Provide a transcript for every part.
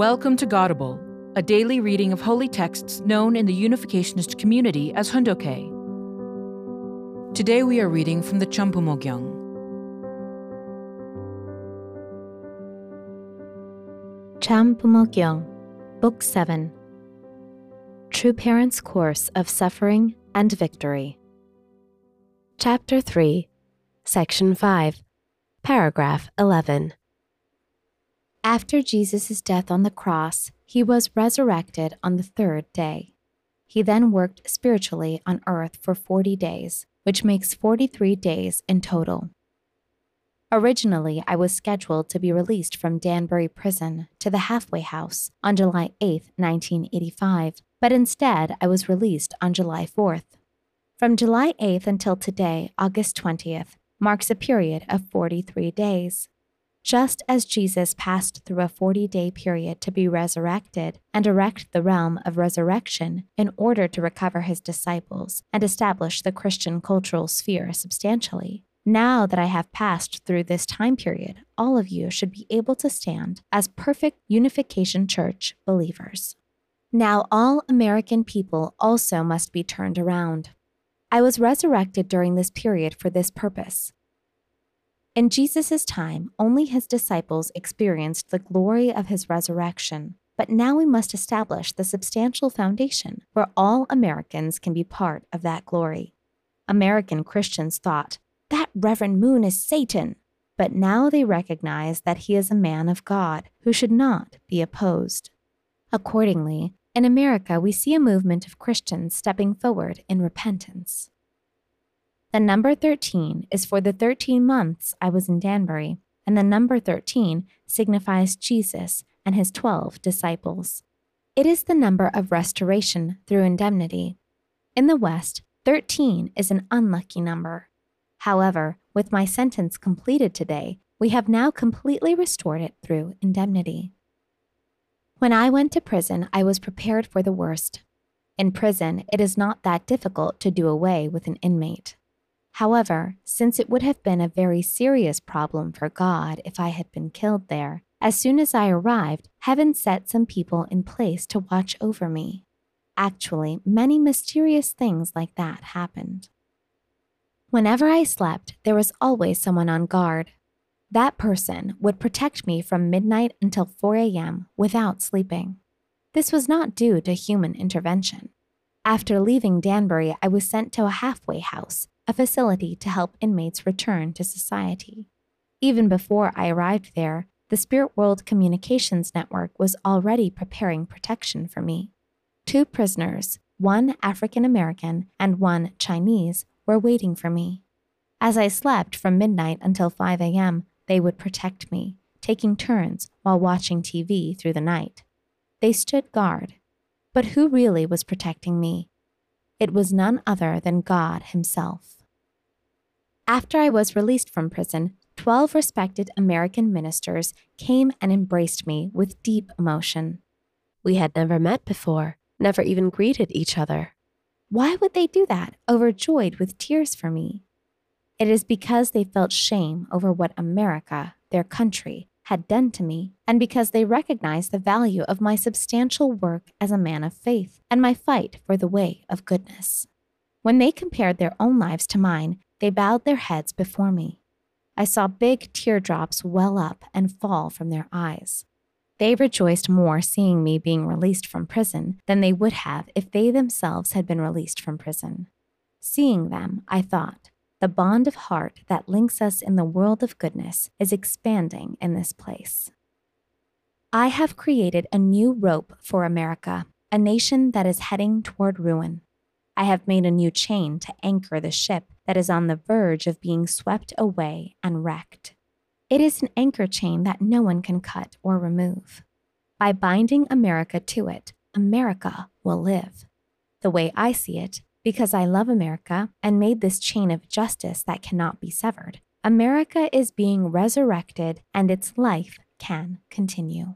Welcome to Godable, a daily reading of holy texts known in the Unificationist community as Hoondokhae. Today we are reading from the Chambumo Gyeong. Champumogyang, Book 7 True Parents' Course of Suffering and Victory. Chapter 3, Section 5, Paragraph 11. After Jesus' death on the cross, he was resurrected on the third day. He then worked spiritually on earth for 40 days, which makes 43 days in total. Originally, I was scheduled to be released from Danbury Prison to the halfway house on July 8, 1985, but instead I was released on July 4th. From July 8th until today, August 20th, marks a period of 43 days. Just as Jesus passed through a 40 day period to be resurrected and erect the realm of resurrection in order to recover his disciples and establish the Christian cultural sphere substantially, now that I have passed through this time period, all of you should be able to stand as perfect Unification Church believers. Now, all American people also must be turned around. I was resurrected during this period for this purpose in Jesus' time, only his disciples experienced the glory of his resurrection. But now we must establish the substantial foundation where all Americans can be part of that glory. American Christians thought, that Reverend Moon is Satan. But now they recognize that he is a man of God who should not be opposed. Accordingly, in America, we see a movement of Christians stepping forward in repentance. The number 13 is for the 13 months I was in Danbury, and the number 13 signifies Jesus and his 12 disciples. It is the number of restoration through indemnity. In the West, 13 is an unlucky number. However, with my sentence completed today, we have now completely restored it through indemnity. When I went to prison, I was prepared for the worst. In prison, it is not that difficult to do away with an inmate. However, since it would have been a very serious problem for God if I had been killed there, as soon as I arrived, heaven set some people in place to watch over me. Actually, many mysterious things like that happened. Whenever I slept, there was always someone on guard. That person would protect me from midnight until 4 a.m. without sleeping. This was not due to human intervention. After leaving Danbury, I was sent to a halfway house a facility to help inmates return to society. Even before I arrived there, the Spirit World Communications Network was already preparing protection for me. Two prisoners, one African American and one Chinese, were waiting for me. As I slept from midnight until 5 a.m., they would protect me, taking turns while watching TV through the night. They stood guard. But who really was protecting me? It was none other than God Himself. After I was released from prison, 12 respected American ministers came and embraced me with deep emotion. We had never met before, never even greeted each other. Why would they do that, overjoyed with tears for me? It is because they felt shame over what America, their country, had done to me, and because they recognized the value of my substantial work as a man of faith and my fight for the way of goodness. When they compared their own lives to mine, they bowed their heads before me. I saw big teardrops well up and fall from their eyes. They rejoiced more seeing me being released from prison than they would have if they themselves had been released from prison. Seeing them, I thought, the bond of heart that links us in the world of goodness is expanding in this place. I have created a new rope for America, a nation that is heading toward ruin. I have made a new chain to anchor the ship that is on the verge of being swept away and wrecked. It is an anchor chain that no one can cut or remove. By binding America to it, America will live. The way I see it, because I love America and made this chain of justice that cannot be severed, America is being resurrected and its life can continue.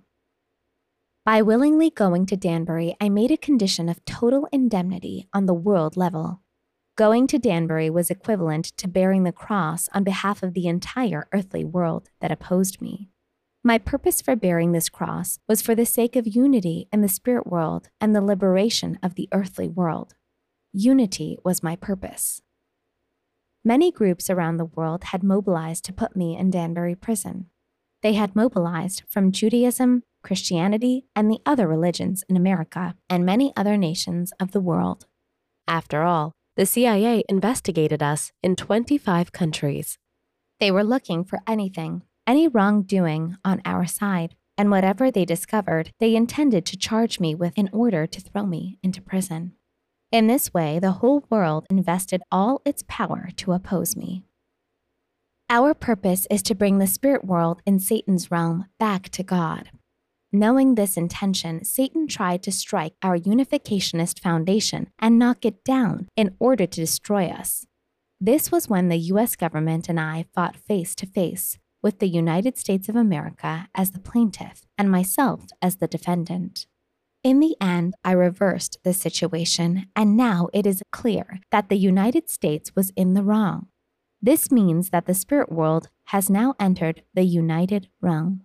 By willingly going to Danbury, I made a condition of total indemnity on the world level. Going to Danbury was equivalent to bearing the cross on behalf of the entire earthly world that opposed me. My purpose for bearing this cross was for the sake of unity in the spirit world and the liberation of the earthly world. Unity was my purpose. Many groups around the world had mobilized to put me in Danbury prison. They had mobilized from Judaism, Christianity, and the other religions in America and many other nations of the world. After all, the CIA investigated us in 25 countries. They were looking for anything, any wrongdoing on our side, and whatever they discovered, they intended to charge me with in order to throw me into prison. In this way, the whole world invested all its power to oppose me. Our purpose is to bring the spirit world in Satan's realm back to God. Knowing this intention, Satan tried to strike our unificationist foundation and knock it down in order to destroy us. This was when the US government and I fought face to face, with the United States of America as the plaintiff and myself as the defendant. In the end, I reversed the situation, and now it is clear that the United States was in the wrong. This means that the spirit world has now entered the united realm.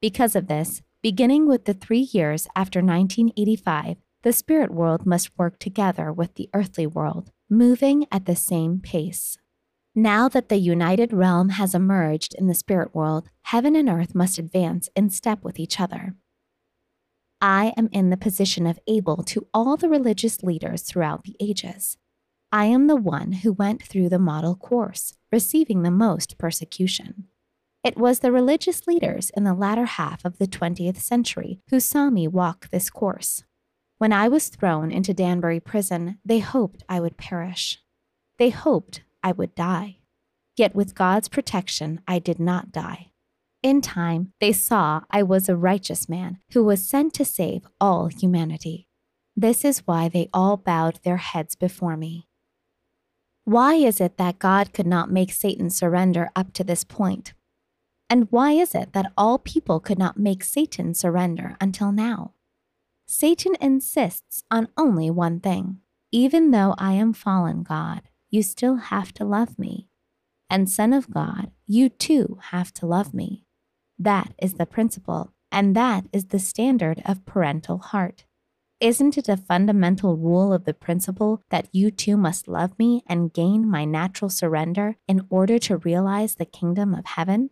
Because of this, beginning with the three years after 1985, the spirit world must work together with the earthly world, moving at the same pace. Now that the united realm has emerged in the spirit world, heaven and earth must advance in step with each other. I am in the position of Abel to all the religious leaders throughout the ages. I am the one who went through the model course, receiving the most persecution. It was the religious leaders in the latter half of the 20th century who saw me walk this course. When I was thrown into Danbury prison, they hoped I would perish. They hoped I would die. Yet with God's protection, I did not die. In time, they saw I was a righteous man who was sent to save all humanity. This is why they all bowed their heads before me. Why is it that God could not make Satan surrender up to this point? And why is it that all people could not make Satan surrender until now? Satan insists on only one thing. Even though I am fallen, God, you still have to love me. And Son of God, you too have to love me. That is the principle, and that is the standard of parental heart. Isn't it a fundamental rule of the principle that you too must love me and gain my natural surrender in order to realize the kingdom of heaven?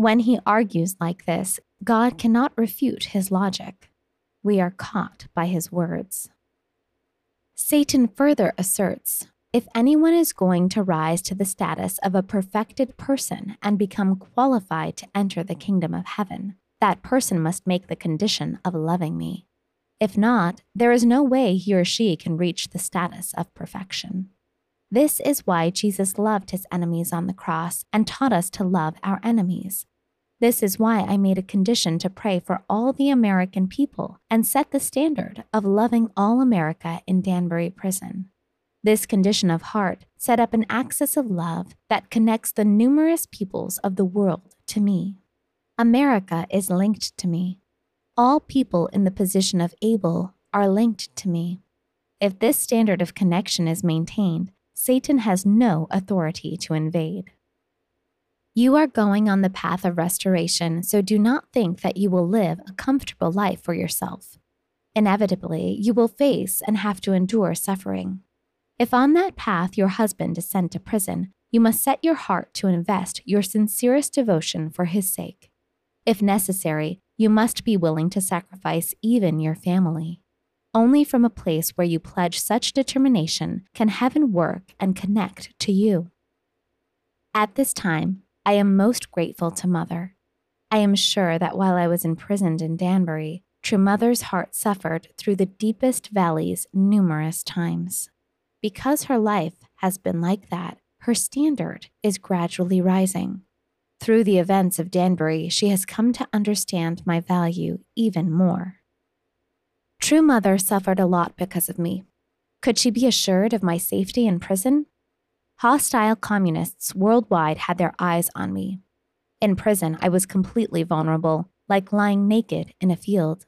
When he argues like this, God cannot refute his logic. We are caught by his words. Satan further asserts if anyone is going to rise to the status of a perfected person and become qualified to enter the kingdom of heaven, that person must make the condition of loving me. If not, there is no way he or she can reach the status of perfection. This is why Jesus loved his enemies on the cross and taught us to love our enemies. This is why I made a condition to pray for all the American people and set the standard of loving all America in Danbury Prison. This condition of heart set up an axis of love that connects the numerous peoples of the world to me. America is linked to me. All people in the position of Abel are linked to me. If this standard of connection is maintained, Satan has no authority to invade. You are going on the path of restoration, so do not think that you will live a comfortable life for yourself. Inevitably, you will face and have to endure suffering. If on that path your husband is sent to prison, you must set your heart to invest your sincerest devotion for his sake. If necessary, you must be willing to sacrifice even your family. Only from a place where you pledge such determination can heaven work and connect to you. At this time, I am most grateful to Mother. I am sure that while I was imprisoned in Danbury, True Mother's heart suffered through the deepest valleys numerous times. Because her life has been like that, her standard is gradually rising. Through the events of Danbury, she has come to understand my value even more. True Mother suffered a lot because of me. Could she be assured of my safety in prison? Hostile communists worldwide had their eyes on me. In prison, I was completely vulnerable, like lying naked in a field.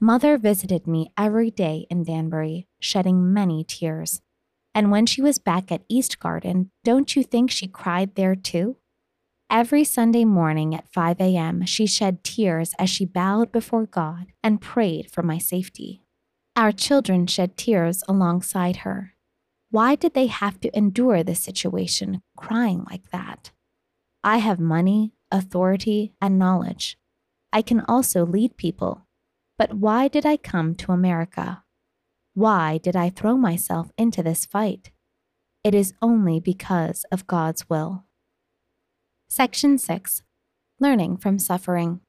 Mother visited me every day in Danbury, shedding many tears. And when she was back at East Garden, don't you think she cried there too? Every Sunday morning at 5 a.m., she shed tears as she bowed before God and prayed for my safety. Our children shed tears alongside her. Why did they have to endure this situation, crying like that? I have money, authority, and knowledge. I can also lead people. But why did I come to America? Why did I throw myself into this fight? It is only because of God's will. Section 6 Learning from Suffering.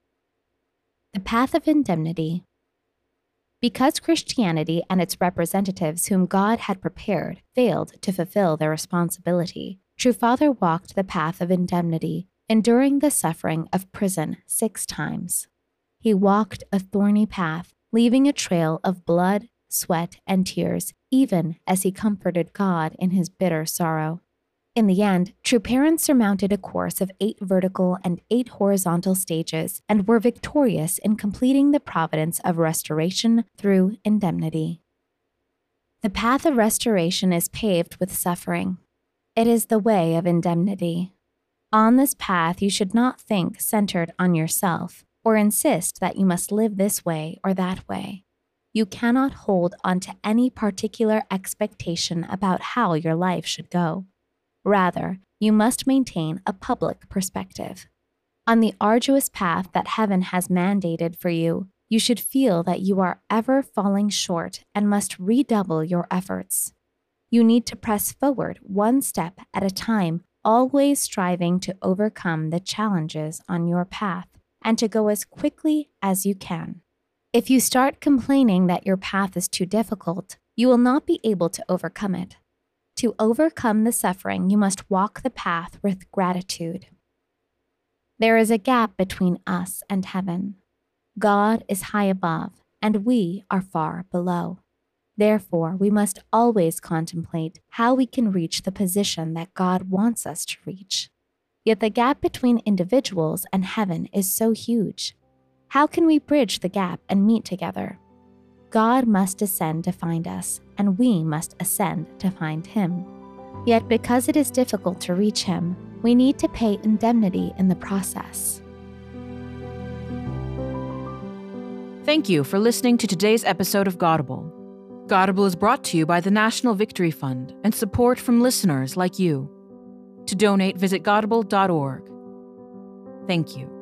The Path of Indemnity. Because Christianity and its representatives, whom God had prepared, failed to fulfill their responsibility, True Father walked the path of indemnity, enduring the suffering of prison six times. He walked a thorny path, leaving a trail of blood, sweat, and tears, even as he comforted God in his bitter sorrow. In the end, true parents surmounted a course of eight vertical and eight horizontal stages and were victorious in completing the providence of restoration through indemnity. The path of restoration is paved with suffering. It is the way of indemnity. On this path, you should not think centered on yourself or insist that you must live this way or that way. You cannot hold on to any particular expectation about how your life should go. Rather, you must maintain a public perspective. On the arduous path that heaven has mandated for you, you should feel that you are ever falling short and must redouble your efforts. You need to press forward one step at a time, always striving to overcome the challenges on your path and to go as quickly as you can. If you start complaining that your path is too difficult, you will not be able to overcome it. To overcome the suffering, you must walk the path with gratitude. There is a gap between us and heaven. God is high above, and we are far below. Therefore, we must always contemplate how we can reach the position that God wants us to reach. Yet the gap between individuals and heaven is so huge. How can we bridge the gap and meet together? God must descend to find us, and we must ascend to find him. Yet, because it is difficult to reach him, we need to pay indemnity in the process. Thank you for listening to today's episode of Godable. Godable is brought to you by the National Victory Fund and support from listeners like you. To donate, visit godable.org. Thank you.